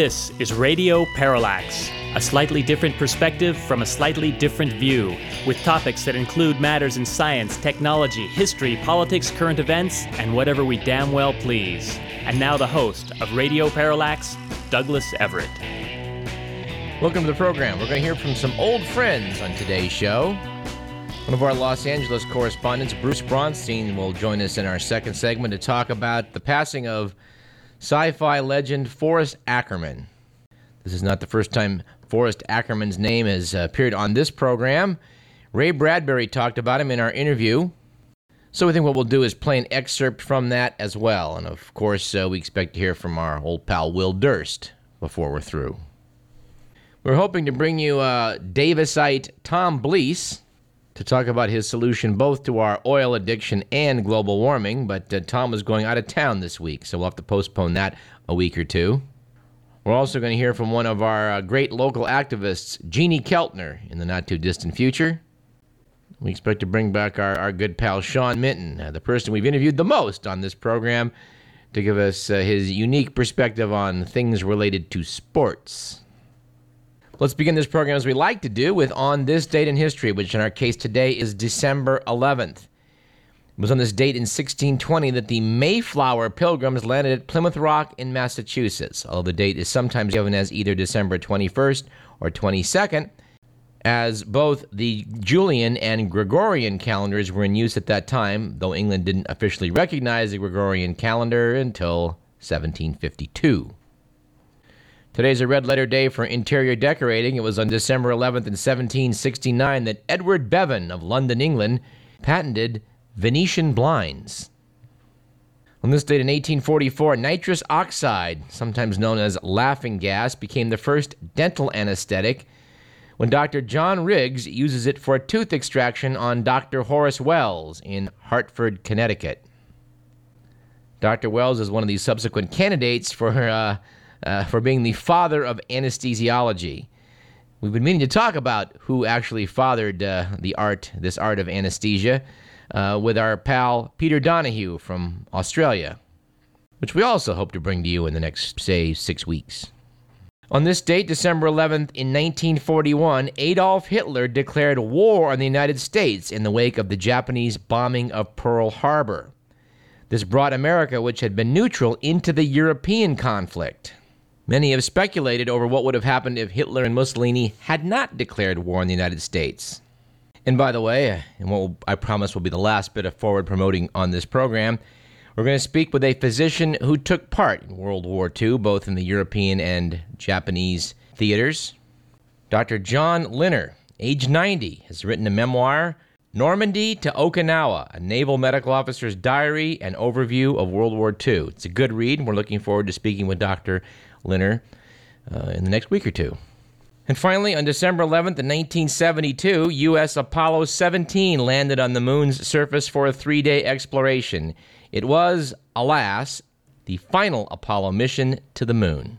This is Radio Parallax, a slightly different perspective from a slightly different view, with topics that include matters in science, technology, history, politics, current events, and whatever we damn well please. And now the host of Radio Parallax, Douglas Everett. Welcome to the program. We're going to hear from some old friends on today's show. One of our Los Angeles correspondents, Bruce Bronstein, will join us in our second segment to talk about the passing of sci fi legend Forrest Ackerman. This is not the first time Forrest Ackerman's name has appeared on this program. Ray Bradbury talked about him in our interview. So I think what we'll do is play an excerpt from that as well. And of course, uh, we expect to hear from our old pal Will Durst before we're through. We're hoping to bring you uh, Davisite Tom Blees to talk about his solution both to our oil addiction and global warming, but uh, Tom is going out of town this week, so we'll have to postpone that a week or two. We're also going to hear from one of our uh, great local activists, Jeannie Keltner, in the not too distant future. We expect to bring back our, our good pal Sean Minton, uh, the person we've interviewed the most on this program, to give us uh, his unique perspective on things related to sports. Let's begin this program as we like to do with On This Date in History, which in our case today is December 11th. It was on this date in 1620 that the Mayflower Pilgrims landed at Plymouth Rock in Massachusetts, although the date is sometimes given as either December 21st or 22nd, as both the Julian and Gregorian calendars were in use at that time, though England didn't officially recognize the Gregorian calendar until 1752. Today's a red letter day for interior decorating. It was on December 11th in 1769 that Edward Bevan of London, England, patented Venetian blinds. On this date in 1844, nitrous oxide, sometimes known as laughing gas, became the first dental anesthetic when Dr. John Riggs uses it for a tooth extraction on Dr. Horace Wells in Hartford, Connecticut. Dr. Wells is one of the subsequent candidates for uh, uh, for being the father of anesthesiology. We've been meaning to talk about who actually fathered uh, the art, this art of anesthesia, uh, with our pal Peter Donahue from Australia, which we also hope to bring to you in the next, say, six weeks. On this date, December 11th, in 1941, Adolf Hitler declared war on the United States in the wake of the Japanese bombing of Pearl Harbor. This brought America, which had been neutral, into the European conflict. Many have speculated over what would have happened if Hitler and Mussolini had not declared war on the United States. And by the way, and what I promise will be the last bit of forward promoting on this program, we're going to speak with a physician who took part in World War II, both in the European and Japanese theaters. Dr. John Linner, age 90, has written a memoir, Normandy to Okinawa, a naval medical officer's diary and overview of World War II. It's a good read, and we're looking forward to speaking with Dr. Linner uh, in the next week or two. And finally, on December 11th, 1972, U.S. Apollo 17 landed on the moon's surface for a three day exploration. It was, alas, the final Apollo mission to the moon.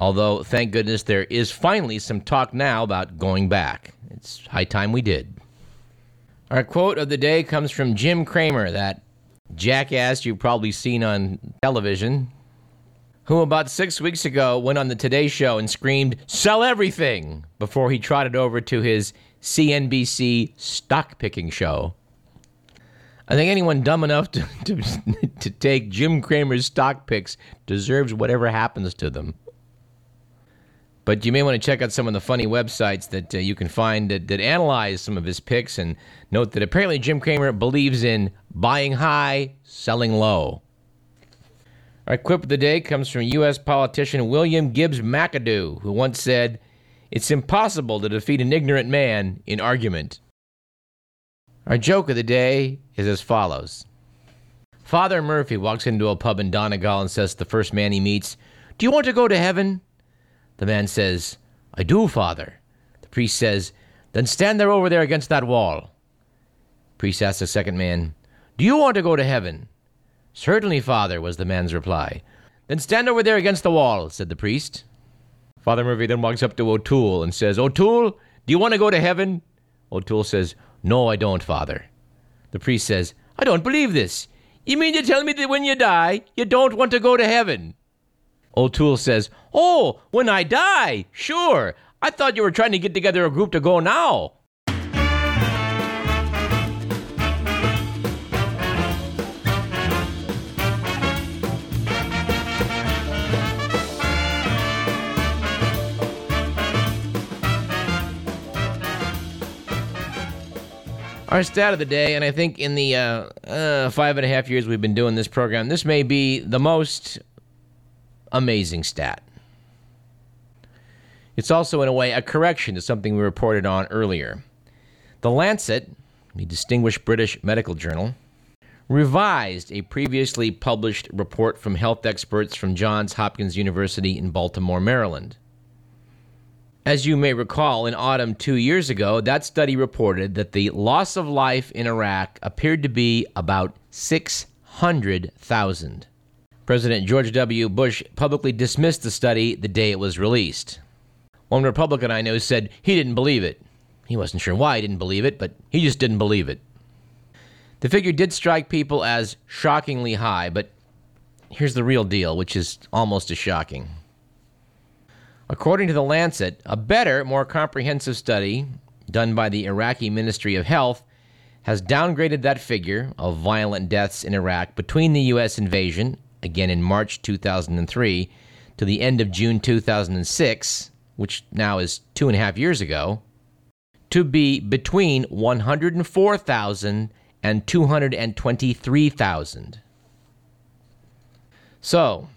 Although, thank goodness, there is finally some talk now about going back. It's high time we did. Our quote of the day comes from Jim Cramer, that jackass you've probably seen on television, who about six weeks ago went on the Today Show and screamed, Sell everything! before he trotted over to his CNBC stock picking show. I think anyone dumb enough to, to, to take Jim Cramer's stock picks deserves whatever happens to them. But you may want to check out some of the funny websites that uh, you can find that, that analyze some of his picks and note that apparently Jim Cramer believes in buying high, selling low. Our quip of the day comes from U.S. politician William Gibbs McAdoo, who once said, It's impossible to defeat an ignorant man in argument. Our joke of the day is as follows Father Murphy walks into a pub in Donegal and says to the first man he meets, Do you want to go to heaven? The man says, I do, Father. The priest says, Then stand there over there against that wall. Priest asks the second man, Do you want to go to heaven? Certainly, Father, was the man's reply. Then stand over there against the wall, said the priest. Father Murphy then walks up to O'Toole and says, O'Toole, do you want to go to heaven? O'Toole says, No, I don't, Father. The priest says, I don't believe this. You mean to tell me that when you die, you don't want to go to heaven? O'Toole says, Oh, when I die, sure. I thought you were trying to get together a group to go now. Our stat of the day, and I think in the uh, uh, five and a half years we've been doing this program, this may be the most amazing stat. It's also, in a way, a correction to something we reported on earlier. The Lancet, the distinguished British medical journal, revised a previously published report from health experts from Johns Hopkins University in Baltimore, Maryland. As you may recall, in autumn two years ago, that study reported that the loss of life in Iraq appeared to be about 600,000. President George W. Bush publicly dismissed the study the day it was released. One Republican I know said he didn't believe it. He wasn't sure why he didn't believe it, but he just didn't believe it. The figure did strike people as shockingly high, but here's the real deal, which is almost as shocking. According to The Lancet, a better, more comprehensive study done by the Iraqi Ministry of Health has downgraded that figure of violent deaths in Iraq between the U.S. invasion, again in March 2003, to the end of June 2006, which now is two and a half years ago, to be between 104,000 and 223,000. So,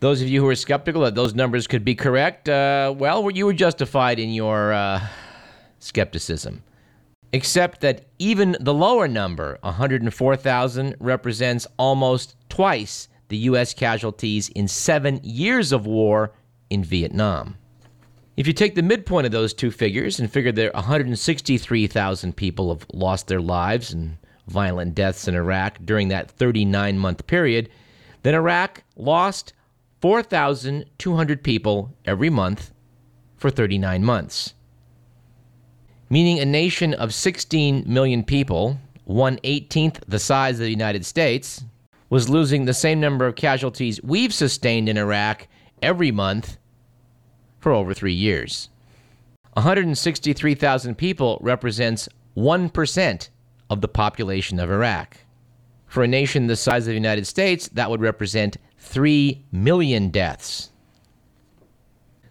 those of you who are skeptical that those numbers could be correct, uh, well, you were justified in your uh, skepticism. Except that even the lower number, 104,000, represents almost twice the U.S. casualties in seven years of war in Vietnam. If you take the midpoint of those two figures and figure that 163,000 people have lost their lives in violent deaths in Iraq during that 39 month period, then Iraq lost 4,200 people every month for 39 months. Meaning a nation of 16 million people, one eighteenth the size of the United States, was losing the same number of casualties we've sustained in Iraq every month for over three years. 163,000 people represents 1% of the population of Iraq. For a nation the size of the United States, that would represent 3 million deaths.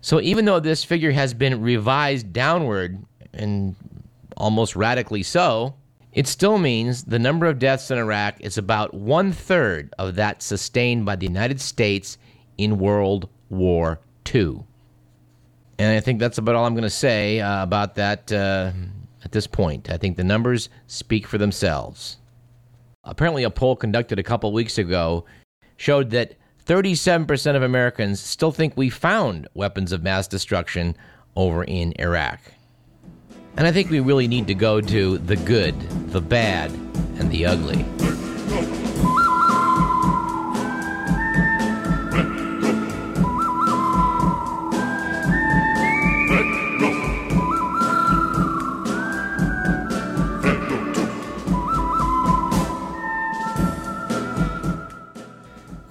So even though this figure has been revised downward, and almost radically so, it still means the number of deaths in Iraq is about one third of that sustained by the United States in World War II. And I think that's about all I'm going to say uh, about that uh, at this point. I think the numbers speak for themselves. Apparently, a poll conducted a couple weeks ago showed that 37% of Americans still think we found weapons of mass destruction over in Iraq. And I think we really need to go to the good, the bad, and the ugly.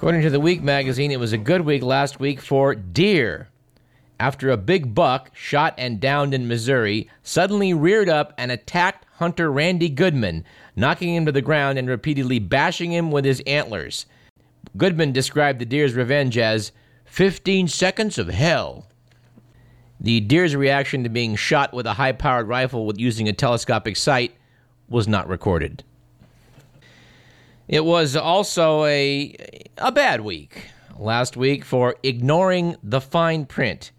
According to the Week magazine, it was a good week last week for deer. After a big buck, shot and downed in Missouri, suddenly reared up and attacked hunter Randy Goodman, knocking him to the ground and repeatedly bashing him with his antlers. Goodman described the deer's revenge as 15 seconds of hell. The deer's reaction to being shot with a high powered rifle with using a telescopic sight was not recorded. It was also a, a bad week last week for ignoring the fine print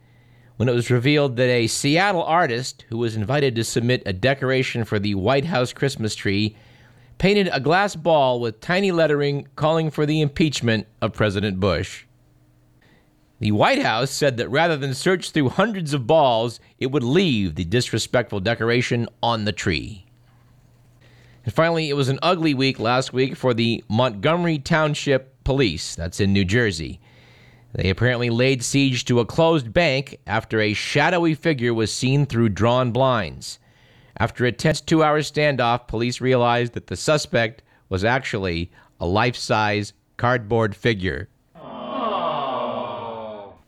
when it was revealed that a Seattle artist who was invited to submit a decoration for the White House Christmas tree painted a glass ball with tiny lettering calling for the impeachment of President Bush. The White House said that rather than search through hundreds of balls, it would leave the disrespectful decoration on the tree. And finally, it was an ugly week last week for the Montgomery Township Police, that's in New Jersey. They apparently laid siege to a closed bank after a shadowy figure was seen through drawn blinds. After a tense two hour standoff, police realized that the suspect was actually a life size cardboard figure.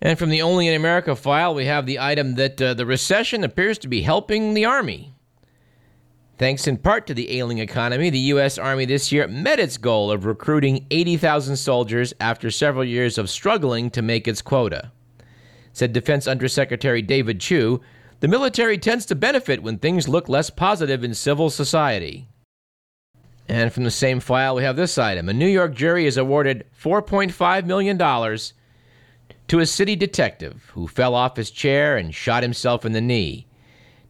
And from the Only in America file, we have the item that uh, the recession appears to be helping the Army. Thanks in part to the ailing economy, the U.S. Army this year met its goal of recruiting 80,000 soldiers after several years of struggling to make its quota. Said Defense Undersecretary David Chu, the military tends to benefit when things look less positive in civil society. And from the same file, we have this item. A New York jury has awarded $4.5 million to a city detective who fell off his chair and shot himself in the knee.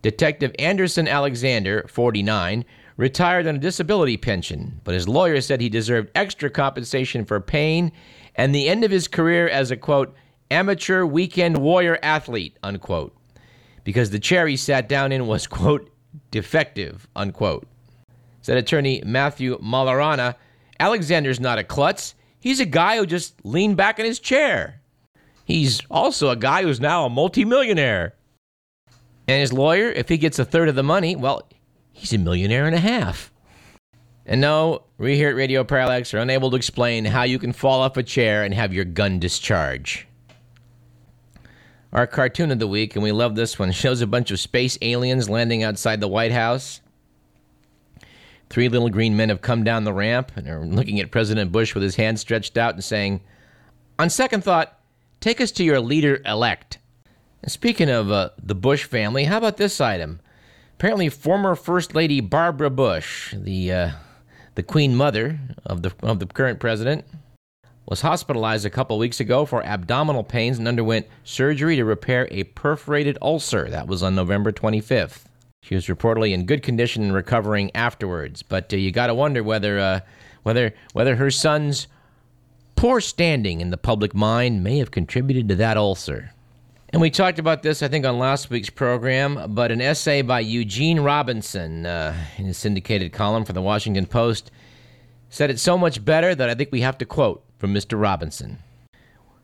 Detective Anderson Alexander, 49, retired on a disability pension, but his lawyer said he deserved extra compensation for pain and the end of his career as a quote, amateur weekend warrior athlete, unquote, because the chair he sat down in was quote, defective, unquote. Said attorney Matthew Malarana, Alexander's not a klutz. He's a guy who just leaned back in his chair. He's also a guy who's now a multimillionaire. And his lawyer, if he gets a third of the money, well, he's a millionaire and a half. And no, we here at Radio Parallax are unable to explain how you can fall off a chair and have your gun discharge. Our cartoon of the week, and we love this one, shows a bunch of space aliens landing outside the White House. Three little green men have come down the ramp and are looking at President Bush with his hand stretched out and saying, On second thought, Take us to your leader elect. Speaking of uh, the Bush family, how about this item? Apparently, former First Lady Barbara Bush, the uh, the Queen Mother of the of the current president, was hospitalized a couple weeks ago for abdominal pains and underwent surgery to repair a perforated ulcer. That was on November 25th. She was reportedly in good condition and recovering afterwards. But uh, you got to wonder whether uh, whether whether her son's Poor standing in the public mind may have contributed to that ulcer. And we talked about this, I think, on last week's program, but an essay by Eugene Robinson uh, in his syndicated column for the Washington Post said it so much better that I think we have to quote from Mr. Robinson.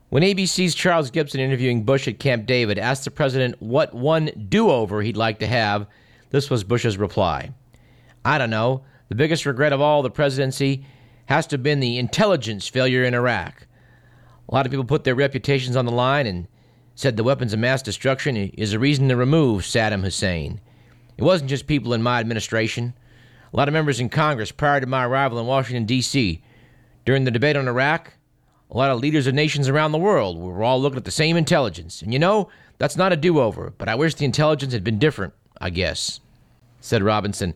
When ABC's Charles Gibson, interviewing Bush at Camp David, asked the president what one do over he'd like to have, this was Bush's reply I don't know. The biggest regret of all the presidency has to have been the intelligence failure in Iraq. A lot of people put their reputations on the line and said the weapons of mass destruction is a reason to remove Saddam Hussein. It wasn't just people in my administration. A lot of members in Congress prior to my arrival in Washington, D.C. During the debate on Iraq, a lot of leaders of nations around the world were all looking at the same intelligence. And you know, that's not a do over, but I wish the intelligence had been different, I guess, said Robinson.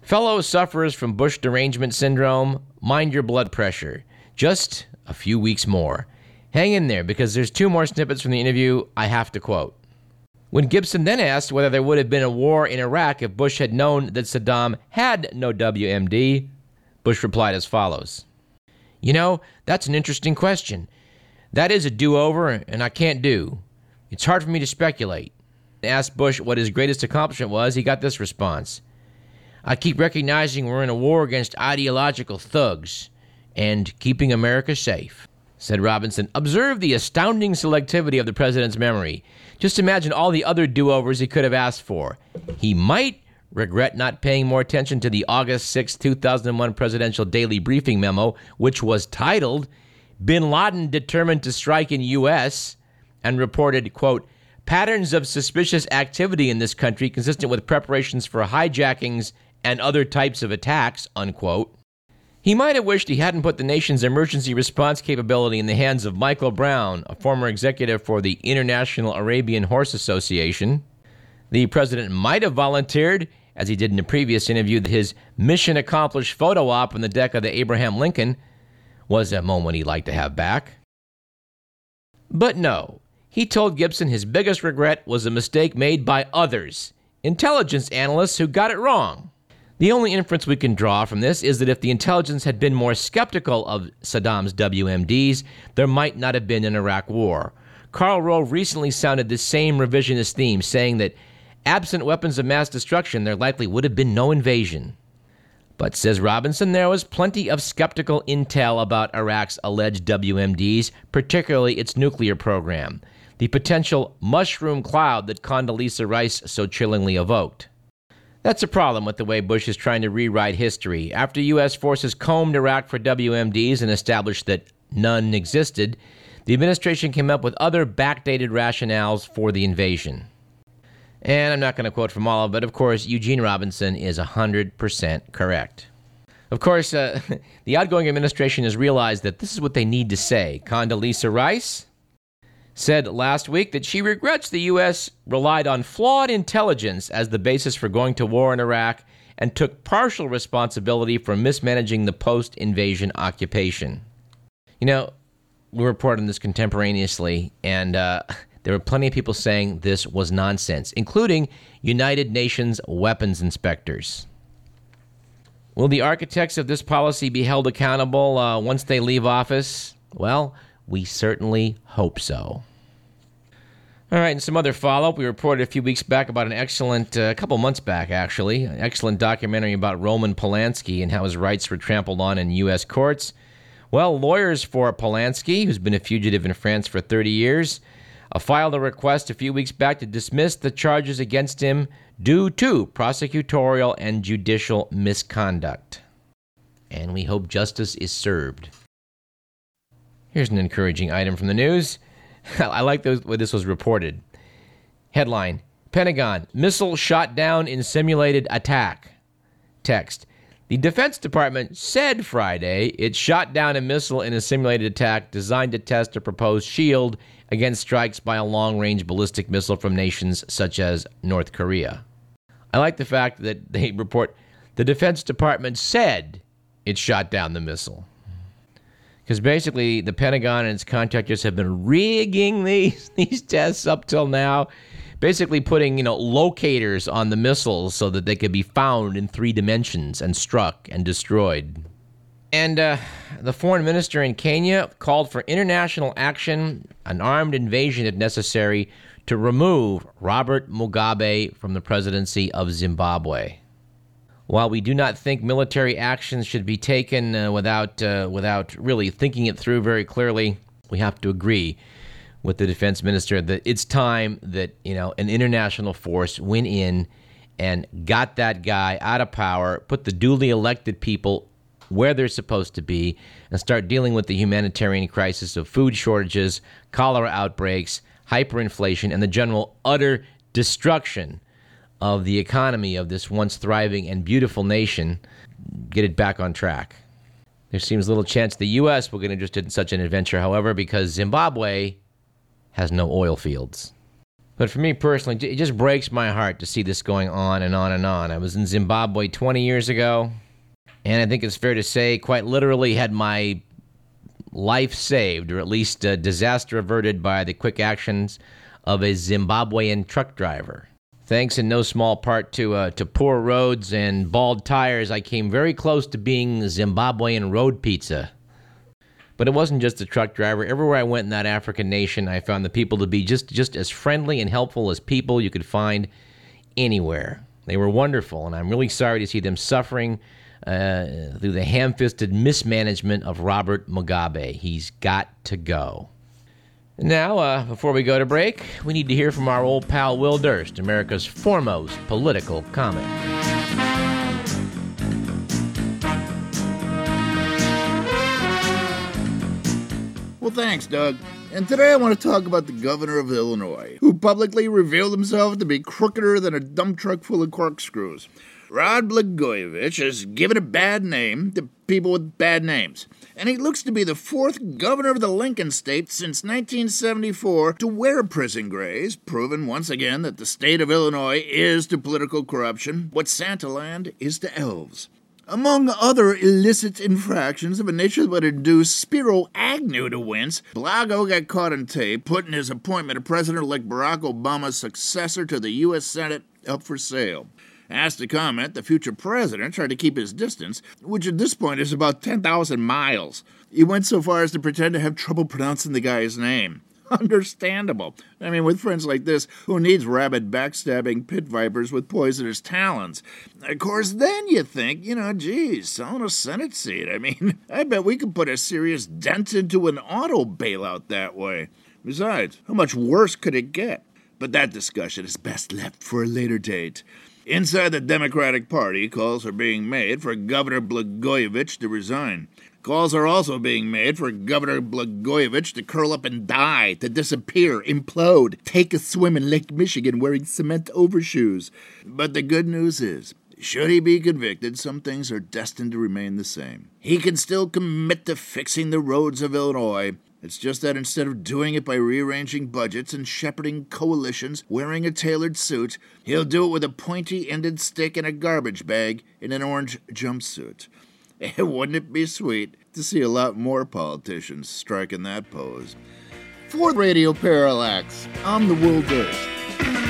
Fellow sufferers from Bush derangement syndrome, mind your blood pressure. Just a few weeks more. Hang in there because there's two more snippets from the interview I have to quote. When Gibson then asked whether there would have been a war in Iraq if Bush had known that Saddam had no WMD, Bush replied as follows You know, that's an interesting question. That is a do over, and I can't do. It's hard for me to speculate. Asked Bush what his greatest accomplishment was, he got this response I keep recognizing we're in a war against ideological thugs and keeping America safe. Said Robinson, observe the astounding selectivity of the president's memory. Just imagine all the other do overs he could have asked for. He might regret not paying more attention to the August 6, 2001 presidential daily briefing memo, which was titled Bin Laden Determined to Strike in U.S. and reported, quote, patterns of suspicious activity in this country consistent with preparations for hijackings and other types of attacks, unquote. He might have wished he hadn't put the nation's emergency response capability in the hands of Michael Brown, a former executive for the International Arabian Horse Association. The president might have volunteered, as he did in a previous interview, that his mission accomplished photo op on the deck of the Abraham Lincoln was a moment he'd like to have back. But no, he told Gibson his biggest regret was a mistake made by others, intelligence analysts who got it wrong. The only inference we can draw from this is that if the intelligence had been more skeptical of Saddam's WMDs, there might not have been an Iraq war. Karl Rove recently sounded the same revisionist theme, saying that absent weapons of mass destruction, there likely would have been no invasion. But, says Robinson, there was plenty of skeptical intel about Iraq's alleged WMDs, particularly its nuclear program, the potential mushroom cloud that Condoleezza Rice so chillingly evoked. That's a problem with the way Bush is trying to rewrite history. After U.S. forces combed Iraq for WMDs and established that none existed, the administration came up with other backdated rationales for the invasion. And I'm not going to quote from all of it, but of course, Eugene Robinson is 100% correct. Of course, uh, the outgoing administration has realized that this is what they need to say. Condoleezza Rice said last week that she regrets the U.S. relied on flawed intelligence as the basis for going to war in Iraq and took partial responsibility for mismanaging the post invasion occupation. You know, we reported on this contemporaneously, and uh, there were plenty of people saying this was nonsense, including United Nations weapons inspectors. Will the architects of this policy be held accountable uh, once they leave office? Well, we certainly hope so. All right, and some other follow up. We reported a few weeks back about an excellent, a uh, couple months back actually, an excellent documentary about Roman Polanski and how his rights were trampled on in U.S. courts. Well, lawyers for Polanski, who's been a fugitive in France for 30 years, uh, filed a request a few weeks back to dismiss the charges against him due to prosecutorial and judicial misconduct. And we hope justice is served. Here's an encouraging item from the news. I like the way this was reported. Headline Pentagon Missile shot down in simulated attack. Text The Defense Department said Friday it shot down a missile in a simulated attack designed to test a proposed shield against strikes by a long range ballistic missile from nations such as North Korea. I like the fact that they report the Defense Department said it shot down the missile because basically the Pentagon and its contractors have been rigging these these tests up till now, basically putting you know locators on the missiles so that they could be found in three dimensions and struck and destroyed. And uh, the foreign minister in Kenya called for international action, an armed invasion if necessary, to remove Robert Mugabe from the presidency of Zimbabwe. While we do not think military actions should be taken uh, without uh, without really thinking it through very clearly, we have to agree with the defense minister that it's time that you know an international force went in and got that guy out of power, put the duly elected people where they're supposed to be, and start dealing with the humanitarian crisis of food shortages, cholera outbreaks, hyperinflation, and the general utter destruction of the economy of this once thriving and beautiful nation, get it back on track. There seems little chance the U.S. will get interested in such an adventure, however, because Zimbabwe has no oil fields. But for me personally, it just breaks my heart to see this going on and on and on. I was in Zimbabwe 20 years ago, and I think it's fair to say, quite literally, had my life saved, or at least uh, disaster averted by the quick actions of a Zimbabwean truck driver. Thanks in no small part to uh, to poor roads and bald tires, I came very close to being Zimbabwean road pizza. But it wasn't just the truck driver. Everywhere I went in that African nation, I found the people to be just just as friendly and helpful as people you could find anywhere. They were wonderful, and I'm really sorry to see them suffering uh, through the ham-fisted mismanagement of Robert Mugabe. He's got to go. Now, uh, before we go to break, we need to hear from our old pal Will Durst, America's foremost political comic. Well, thanks, Doug. And today I want to talk about the governor of Illinois, who publicly revealed himself to be crookeder than a dump truck full of corkscrews. Rod Blagojevich has given a bad name to people with bad names, and he looks to be the fourth governor of the Lincoln State since 1974 to wear prison grays, proving once again that the state of Illinois is to political corruption what Santaland is to elves. Among other illicit infractions of a nature that would induce Spiro Agnew to wince, Blago got caught on tape putting his appointment of President elect Barack Obama's successor to the U.S. Senate up for sale. Asked to comment, the future president tried to keep his distance, which at this point is about 10,000 miles. He went so far as to pretend to have trouble pronouncing the guy's name. Understandable. I mean, with friends like this, who needs rabid backstabbing pit vipers with poisonous talons? Of course, then you think, you know, geez, selling a Senate seat. I mean, I bet we could put a serious dent into an auto bailout that way. Besides, how much worse could it get? But that discussion is best left for a later date. Inside the Democratic Party, calls are being made for Governor Blagojevich to resign. Calls are also being made for Governor Blagojevich to curl up and die, to disappear, implode, take a swim in Lake Michigan wearing cement overshoes. But the good news is, should he be convicted, some things are destined to remain the same. He can still commit to fixing the roads of Illinois. It's just that instead of doing it by rearranging budgets and shepherding coalitions wearing a tailored suit, he'll do it with a pointy ended stick and a garbage bag in an orange jumpsuit. Eh, wouldn't it be sweet to see a lot more politicians striking that pose? For Radio Parallax, I'm the Will.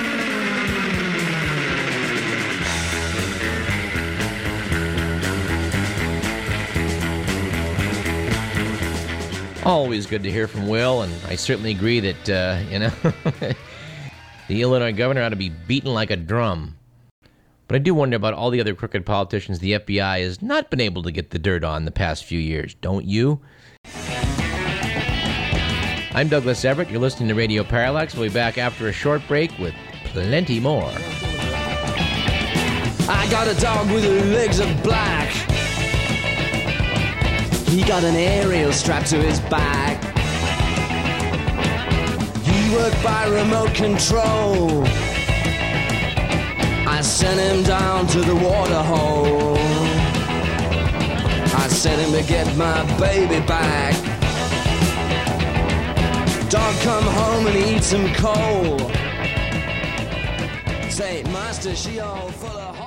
Always good to hear from Will, and I certainly agree that, uh, you know, the Illinois governor ought to be beaten like a drum. But I do wonder about all the other crooked politicians the FBI has not been able to get the dirt on the past few years, don't you? I'm Douglas Everett. You're listening to Radio Parallax. We'll be back after a short break with plenty more. I got a dog with legs of black. He got an aerial strapped to his back. He worked by remote control. I sent him down to the water hole. I sent him to get my baby back. Dog come home and eat some coal. Say, master, she all full of